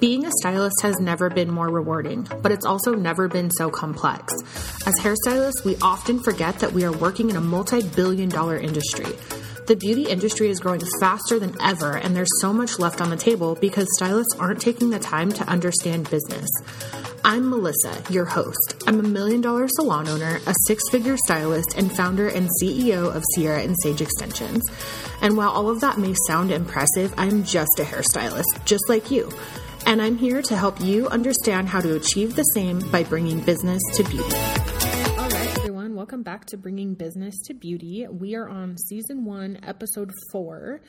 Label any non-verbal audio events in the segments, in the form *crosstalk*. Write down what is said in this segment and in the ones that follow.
Being a stylist has never been more rewarding, but it's also never been so complex. As hairstylists, we often forget that we are working in a multi billion dollar industry. The beauty industry is growing faster than ever, and there's so much left on the table because stylists aren't taking the time to understand business. I'm Melissa, your host. I'm a million dollar salon owner, a six figure stylist, and founder and CEO of Sierra and Sage Extensions. And while all of that may sound impressive, I'm just a hairstylist, just like you and I'm here to help you understand how to achieve the same by bringing business to beauty. Welcome back to Bringing Business to Beauty. We are on season one, episode four.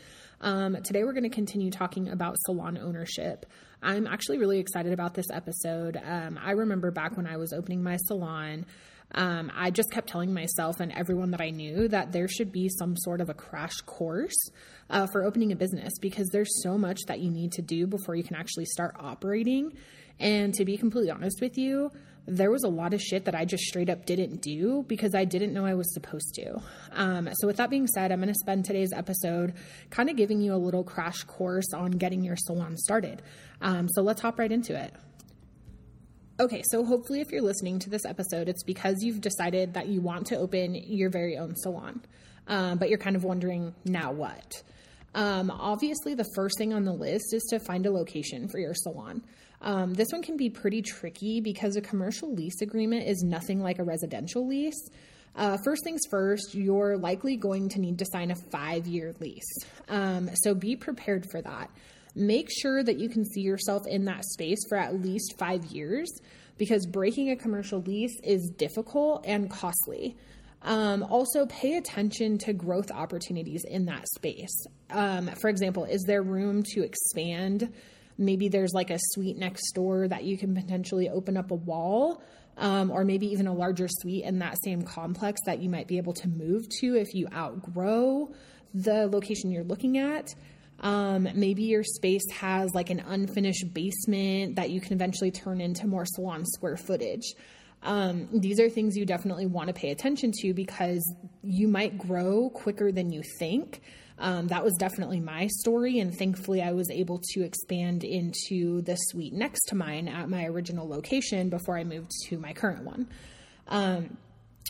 Um, today, we're going to continue talking about salon ownership. I'm actually really excited about this episode. Um, I remember back when I was opening my salon. Um, I just kept telling myself and everyone that I knew that there should be some sort of a crash course uh, for opening a business because there's so much that you need to do before you can actually start operating. And to be completely honest with you, there was a lot of shit that I just straight up didn't do because I didn't know I was supposed to. Um, so, with that being said, I'm going to spend today's episode kind of giving you a little crash course on getting your salon started. Um, so, let's hop right into it. Okay, so hopefully, if you're listening to this episode, it's because you've decided that you want to open your very own salon, um, but you're kind of wondering now what. Um, obviously, the first thing on the list is to find a location for your salon. Um, this one can be pretty tricky because a commercial lease agreement is nothing like a residential lease. Uh, first things first, you're likely going to need to sign a five year lease. Um, so be prepared for that make sure that you can see yourself in that space for at least five years because breaking a commercial lease is difficult and costly. Um, also, pay attention to growth opportunities in that space. Um, for example, is there room to expand? Maybe there's like a suite next door that you can potentially open up a wall, um, or maybe even a larger suite in that same complex that you might be able to move to if you outgrow the location you're looking at. Um, maybe your space has like an unfinished basement that you can eventually turn into more salon square footage. Um, these are things you definitely want to pay attention to because you might grow quicker than you think. Um, that was definitely my story, and thankfully, I was able to expand into the suite next to mine at my original location before I moved to my current one. Um,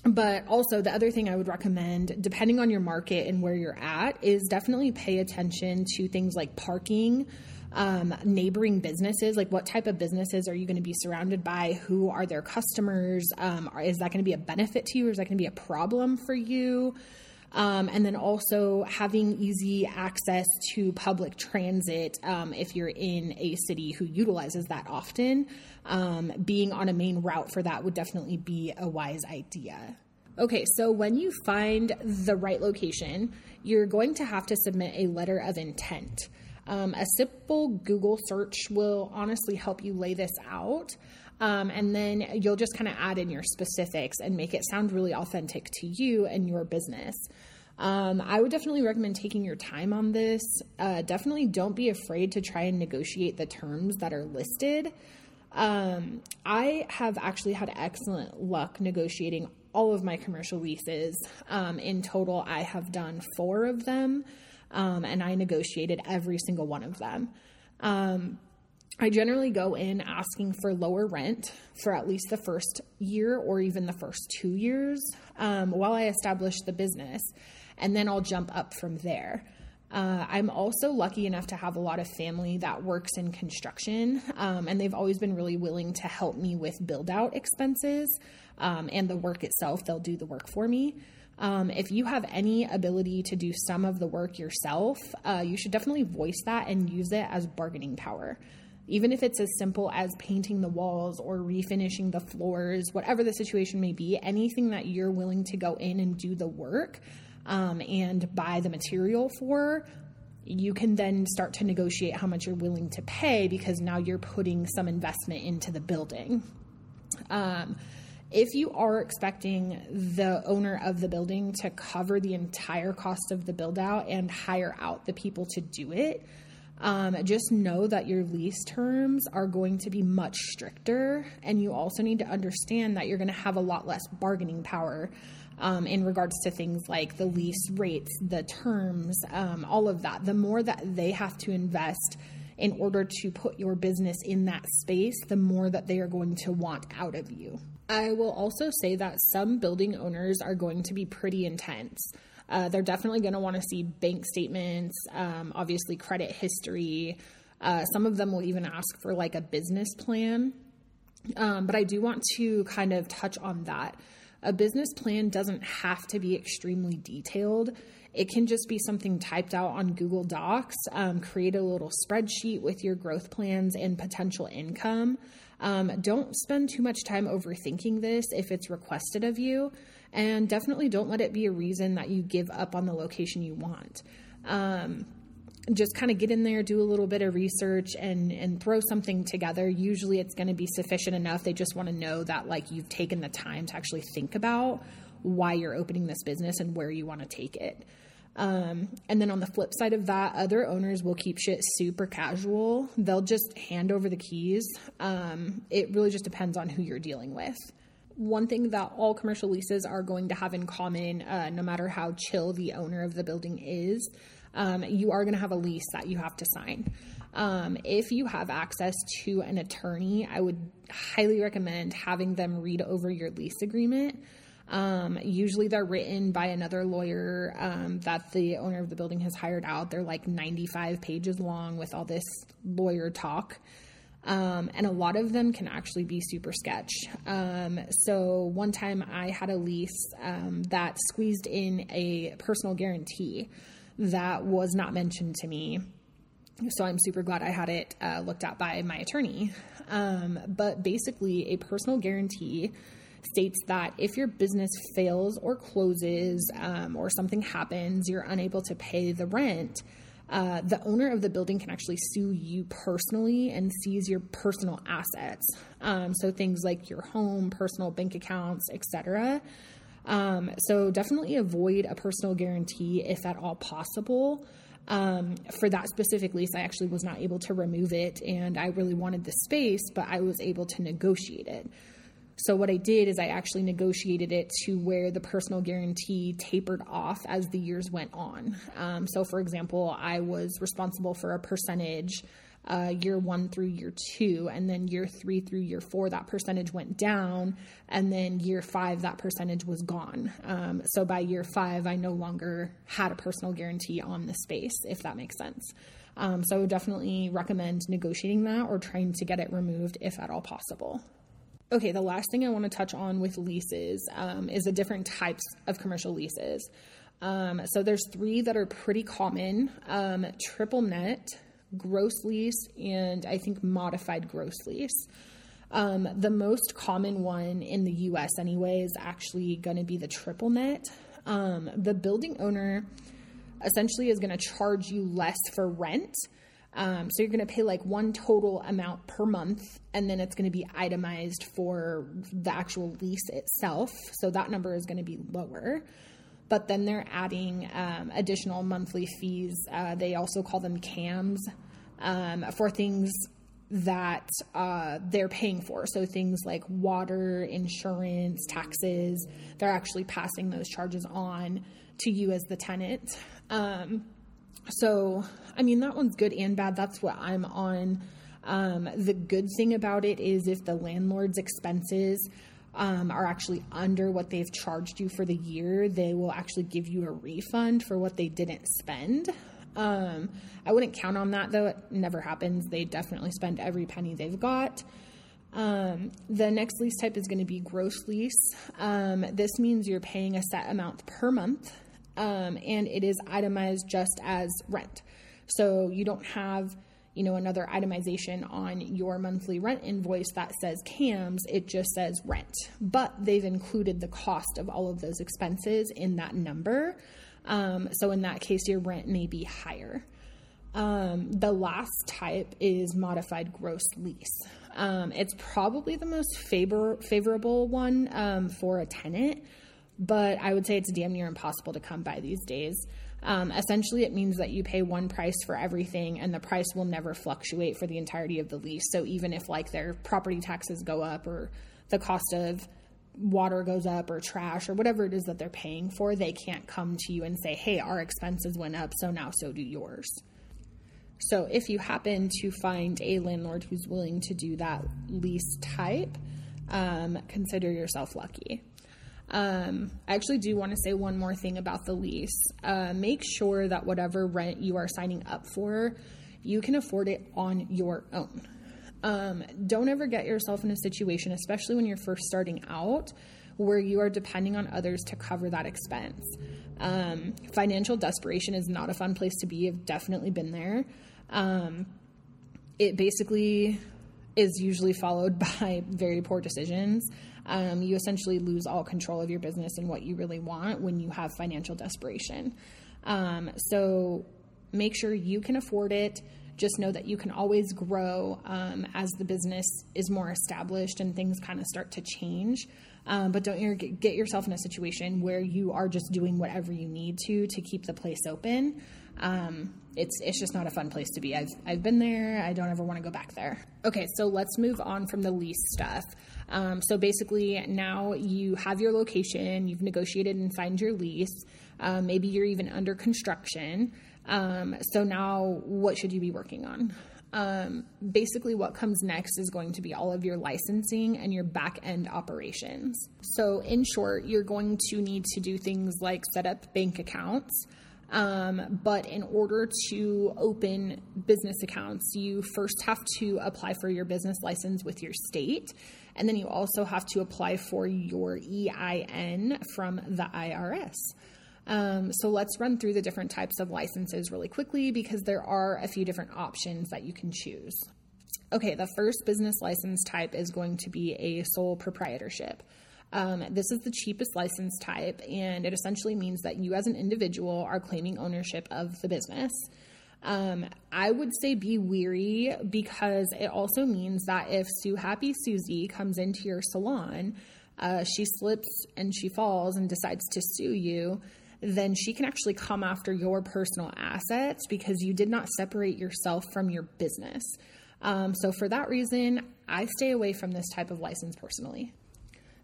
but also the other thing i would recommend depending on your market and where you're at is definitely pay attention to things like parking um, neighboring businesses like what type of businesses are you going to be surrounded by? Who are their customers? Um, is that going to be a benefit to you? Or is that going to be a problem for you um, and then also having easy access to public transit um, if you're in a city who utilizes that often. Um, being on a main route for that would definitely be a wise idea. Okay, so when you find the right location, you're going to have to submit a letter of intent. Um, a simple Google search will honestly help you lay this out. Um, and then you'll just kind of add in your specifics and make it sound really authentic to you and your business. Um, I would definitely recommend taking your time on this. Uh, definitely don't be afraid to try and negotiate the terms that are listed. Um, I have actually had excellent luck negotiating all of my commercial leases. Um, in total, I have done four of them, um, and I negotiated every single one of them. Um, I generally go in asking for lower rent for at least the first year or even the first two years um, while I establish the business, and then I'll jump up from there. Uh, I'm also lucky enough to have a lot of family that works in construction, um, and they've always been really willing to help me with build out expenses um, and the work itself. They'll do the work for me. Um, if you have any ability to do some of the work yourself, uh, you should definitely voice that and use it as bargaining power. Even if it's as simple as painting the walls or refinishing the floors, whatever the situation may be, anything that you're willing to go in and do the work, um, and buy the material for, you can then start to negotiate how much you're willing to pay because now you're putting some investment into the building. Um, if you are expecting the owner of the building to cover the entire cost of the build out and hire out the people to do it, um, just know that your lease terms are going to be much stricter, and you also need to understand that you're going to have a lot less bargaining power um, in regards to things like the lease rates, the terms, um, all of that. The more that they have to invest in order to put your business in that space, the more that they are going to want out of you. I will also say that some building owners are going to be pretty intense. Uh, they're definitely going to want to see bank statements, um, obviously, credit history. Uh, some of them will even ask for like a business plan. Um, but I do want to kind of touch on that. A business plan doesn't have to be extremely detailed. It can just be something typed out on Google Docs. Um, create a little spreadsheet with your growth plans and potential income. Um, don't spend too much time overthinking this if it's requested of you. And definitely don't let it be a reason that you give up on the location you want. Um, just kind of get in there, do a little bit of research and and throw something together. Usually it's going to be sufficient enough. They just want to know that like you've taken the time to actually think about why you're opening this business and where you want to take it. Um, and then on the flip side of that, other owners will keep shit super casual. They'll just hand over the keys. Um, it really just depends on who you're dealing with. One thing that all commercial leases are going to have in common, uh, no matter how chill the owner of the building is, um, you are going to have a lease that you have to sign. Um, if you have access to an attorney, I would highly recommend having them read over your lease agreement. Um, usually they're written by another lawyer um, that the owner of the building has hired out. They're like 95 pages long with all this lawyer talk. Um, and a lot of them can actually be super sketch. Um, so, one time I had a lease um, that squeezed in a personal guarantee that was not mentioned to me. So I'm super glad I had it uh, looked at by my attorney. Um, but basically, a personal guarantee states that if your business fails or closes um, or something happens, you're unable to pay the rent. Uh, the owner of the building can actually sue you personally and seize your personal assets. Um, so things like your home, personal bank accounts, etc. Um, so definitely avoid a personal guarantee if at all possible. Um, for that specific lease, I actually was not able to remove it and I really wanted the space, but I was able to negotiate it. So, what I did is I actually negotiated it to where the personal guarantee tapered off as the years went on. Um, so, for example, I was responsible for a percentage uh, year one through year two, and then year three through year four, that percentage went down, and then year five, that percentage was gone. Um, so by year five, I no longer had a personal guarantee on the space, if that makes sense. Um, so I would definitely recommend negotiating that or trying to get it removed if at all possible. Okay, the last thing I want to touch on with leases um, is the different types of commercial leases. Um, so there's three that are pretty common: um, triple net, gross lease and I think modified gross lease. Um, the most common one in the US, anyway, is actually going to be the triple net. Um, the building owner essentially is going to charge you less for rent. Um, so you're going to pay like one total amount per month, and then it's going to be itemized for the actual lease itself. So that number is going to be lower but then they're adding um, additional monthly fees. Uh, they also call them CAMs um, for things that uh, they're paying for. So things like water, insurance, taxes, they're actually passing those charges on to you as the tenant. Um, so, I mean, that one's good and bad. That's what I'm on. Um, the good thing about it is if the landlord's expenses um, are actually under what they've charged you for the year, they will actually give you a refund for what they didn't spend. Um, I wouldn't count on that though. It never happens. They definitely spend every penny they've got. Um, the next lease type is going to be gross lease. Um, this means you're paying a set amount per month, um, and it is itemized just as rent. So you don't have you know, another itemization on your monthly rent invoice that says CAMS, it just says rent. But they've included the cost of all of those expenses in that number. Um, so in that case, your rent may be higher. Um, the last type is modified gross lease. Um, it's probably the most favor- favorable one um, for a tenant, but I would say it's damn near impossible to come by these days. Um, essentially, it means that you pay one price for everything, and the price will never fluctuate for the entirety of the lease. So even if like their property taxes go up or the cost of water goes up or trash or whatever it is that they're paying for, they can't come to you and say, hey, our expenses went up, so now so do yours. So if you happen to find a landlord who's willing to do that lease type, um, consider yourself lucky. Um, I actually do want to say one more thing about the lease. Uh, make sure that whatever rent you are signing up for, you can afford it on your own. Um, don't ever get yourself in a situation, especially when you're first starting out, where you are depending on others to cover that expense. Um, financial desperation is not a fun place to be. I've definitely been there. Um, it basically is usually followed *laughs* by very poor decisions. Um, you essentially lose all control of your business and what you really want when you have financial desperation. Um, so make sure you can afford it just know that you can always grow um, as the business is more established and things kind of start to change. Um, but don't get yourself in a situation where you are just doing whatever you need to to keep the place open. Um, it's it's just not a fun place to be. I've I've been there. I don't ever want to go back there. Okay, so let's move on from the lease stuff. Um, so basically, now you have your location, you've negotiated and signed your lease. Um, maybe you're even under construction. Um, so now, what should you be working on? Um, basically, what comes next is going to be all of your licensing and your back end operations. So, in short, you're going to need to do things like set up bank accounts. Um, but in order to open business accounts, you first have to apply for your business license with your state. And then you also have to apply for your EIN from the IRS. Um, so let's run through the different types of licenses really quickly because there are a few different options that you can choose. Okay, the first business license type is going to be a sole proprietorship. Um, this is the cheapest license type, and it essentially means that you, as an individual, are claiming ownership of the business. Um, I would say be weary because it also means that if Sue Happy Susie comes into your salon, uh, she slips and she falls and decides to sue you, then she can actually come after your personal assets because you did not separate yourself from your business. Um, so, for that reason, I stay away from this type of license personally.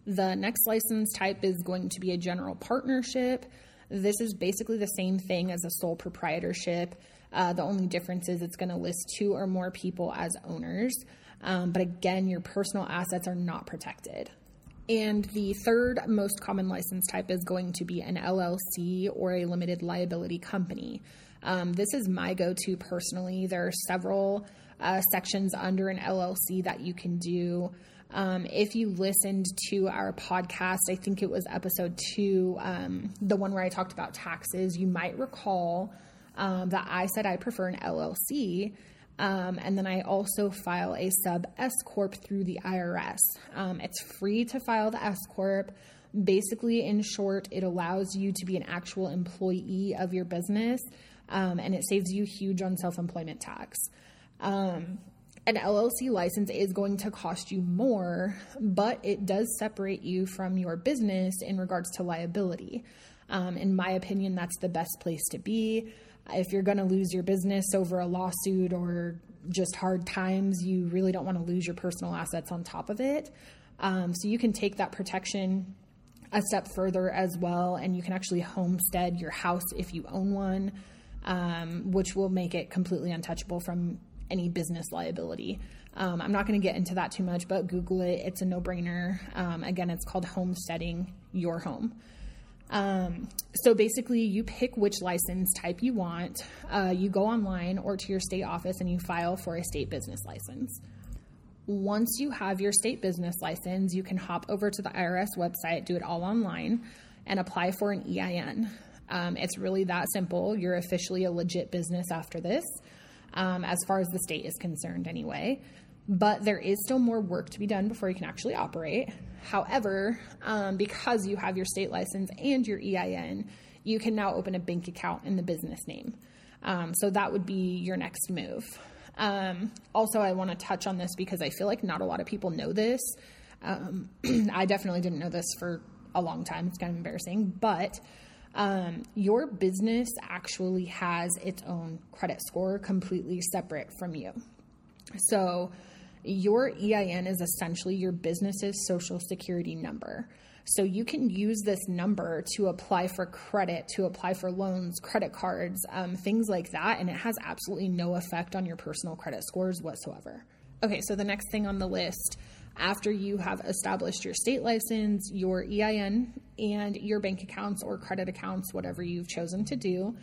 The next license type is going to be a general partnership. This is basically the same thing as a sole proprietorship. Uh, the only difference is it's going to list two or more people as owners. Um, but again, your personal assets are not protected. And the third most common license type is going to be an LLC or a limited liability company. Um, this is my go to personally. There are several uh, sections under an LLC that you can do. Um, if you listened to our podcast, I think it was episode two, um, the one where I talked about taxes, you might recall um, that I said I prefer an LLC. Um, and then I also file a sub S Corp through the IRS. Um, it's free to file the S Corp. Basically, in short, it allows you to be an actual employee of your business um, and it saves you huge on self employment tax. An LLC license is going to cost you more, but it does separate you from your business in regards to liability. Um, in my opinion, that's the best place to be. If you're going to lose your business over a lawsuit or just hard times, you really don't want to lose your personal assets on top of it. Um, so you can take that protection a step further as well, and you can actually homestead your house if you own one, um, which will make it completely untouchable from any business liability. Um, I'm not going to get into that too much, but Google it. It's a no brainer. Um, again, it's called homesteading your home. Um, so basically, you pick which license type you want. Uh, you go online or to your state office and you file for a state business license. Once you have your state business license, you can hop over to the IRS website, do it all online, and apply for an EIN. Um, it's really that simple. You're officially a legit business after this, um, as far as the state is concerned, anyway but there is still more work to be done before you can actually operate. However, um, because you have your state license and your EIN, you can now open a bank account in the business name. Um, so that would be your next move. Um, also, I want to touch on this because I feel like not a lot of people know this. Um, *clears throat* I definitely didn't know this for a long time. It's kind of embarrassing, but um, your business actually has its own credit score completely separate from you. So, Your EIN is essentially your business's social security number. So you can use this number to apply for credit, to apply for loans, credit cards, um, things like that, and it has absolutely no effect on your personal credit scores whatsoever. Okay, so the next thing on the list after you have established your state license, your EIN, and your bank accounts or credit accounts, whatever you've chosen to do,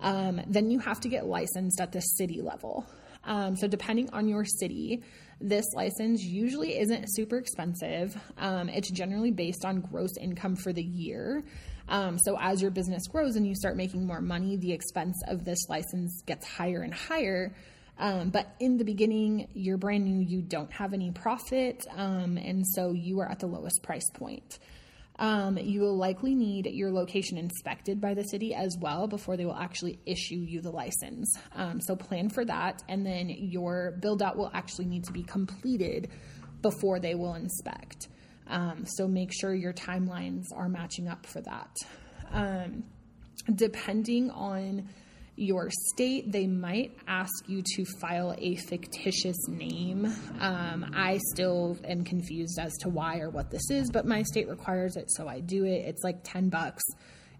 um, then you have to get licensed at the city level. Um, so, depending on your city, this license usually isn't super expensive. Um, it's generally based on gross income for the year. Um, so, as your business grows and you start making more money, the expense of this license gets higher and higher. Um, but in the beginning, you're brand new, you don't have any profit, um, and so you are at the lowest price point. Um, you will likely need your location inspected by the city as well before they will actually issue you the license. Um, so plan for that, and then your build out will actually need to be completed before they will inspect. Um, so make sure your timelines are matching up for that. Um, depending on your state, they might ask you to file a fictitious name. Um, I still am confused as to why or what this is, but my state requires it, so I do it. It's like 10 bucks,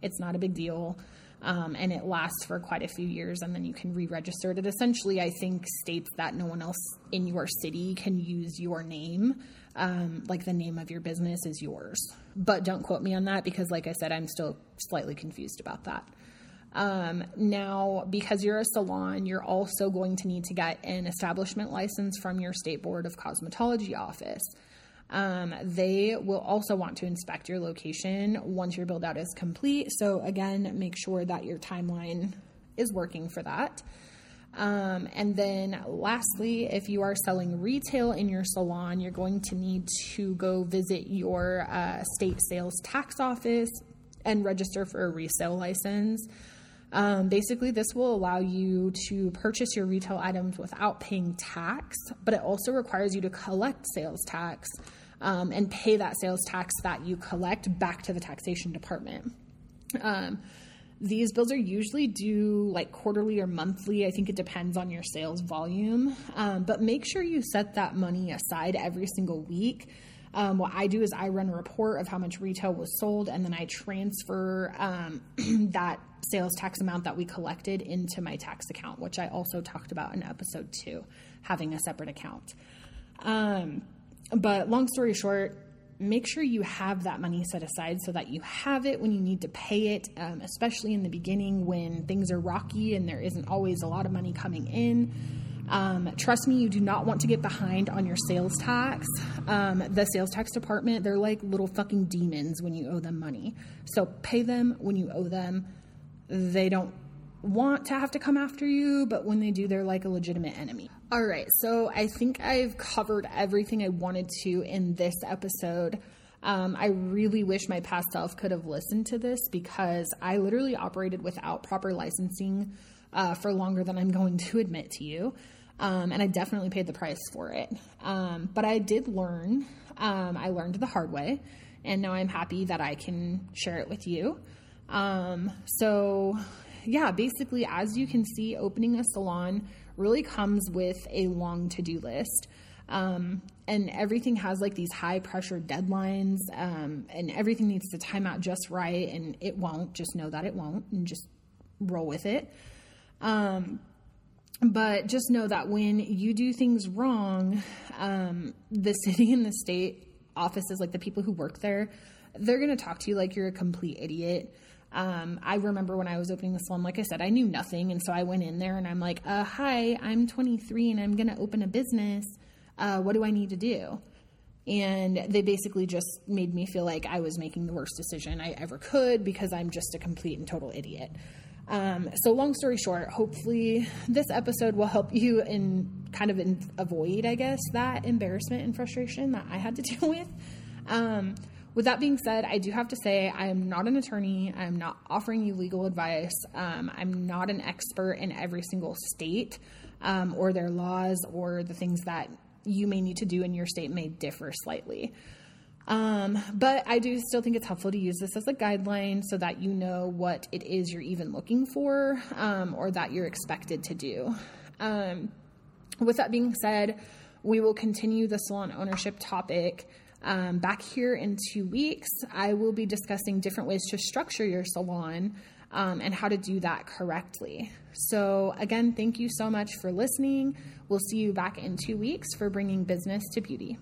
it's not a big deal. Um, and it lasts for quite a few years, and then you can re register it. Essentially, I think, states that no one else in your city can use your name. Um, like the name of your business is yours. But don't quote me on that because, like I said, I'm still slightly confused about that. Um, now, because you're a salon, you're also going to need to get an establishment license from your State Board of Cosmetology office. Um, they will also want to inspect your location once your build out is complete. So, again, make sure that your timeline is working for that. Um, and then, lastly, if you are selling retail in your salon, you're going to need to go visit your uh, state sales tax office and register for a resale license. Um, basically, this will allow you to purchase your retail items without paying tax, but it also requires you to collect sales tax um, and pay that sales tax that you collect back to the taxation department. Um, these bills are usually due like quarterly or monthly. I think it depends on your sales volume. Um, but make sure you set that money aside every single week. Um, what I do is I run a report of how much retail was sold, and then I transfer um, *clears throat* that sales tax amount that we collected into my tax account, which I also talked about in episode two, having a separate account. Um, but long story short, make sure you have that money set aside so that you have it when you need to pay it, um, especially in the beginning when things are rocky and there isn't always a lot of money coming in. Um, trust me, you do not want to get behind on your sales tax. Um, the sales tax department, they're like little fucking demons when you owe them money. So pay them when you owe them they don't want to have to come after you, but when they do, they're like a legitimate enemy. All right, so I think I've covered everything I wanted to in this episode. Um, I really wish my past self could have listened to this because I literally operated without proper licensing uh, for longer than I'm going to admit to you. Um, and I definitely paid the price for it. Um, but I did learn, um, I learned the hard way, and now I'm happy that I can share it with you. Um, so, yeah, basically, as you can see, opening a salon really comes with a long to do list. Um, and everything has like these high pressure deadlines, um, and everything needs to time out just right, and it won't. Just know that it won't, and just roll with it. Um, but just know that when you do things wrong, um, the *laughs* city and the state offices, like the people who work there, they're going to talk to you like you're a complete idiot. Um, I remember when I was opening the salon, like I said, I knew nothing. And so I went in there and I'm like, uh, hi, I'm 23 and I'm going to open a business. Uh, what do I need to do? And they basically just made me feel like I was making the worst decision I ever could because I'm just a complete and total idiot. Um, so, long story short, hopefully, this episode will help you in kind of in, avoid, I guess, that embarrassment and frustration that I had to *laughs* deal with. Um, with that being said, I do have to say I am not an attorney. I'm not offering you legal advice. Um, I'm not an expert in every single state um, or their laws or the things that you may need to do in your state may differ slightly. Um, but I do still think it's helpful to use this as a guideline so that you know what it is you're even looking for um, or that you're expected to do. Um, with that being said, We will continue the salon ownership topic um, back here in two weeks. I will be discussing different ways to structure your salon um, and how to do that correctly. So, again, thank you so much for listening. We'll see you back in two weeks for bringing business to beauty.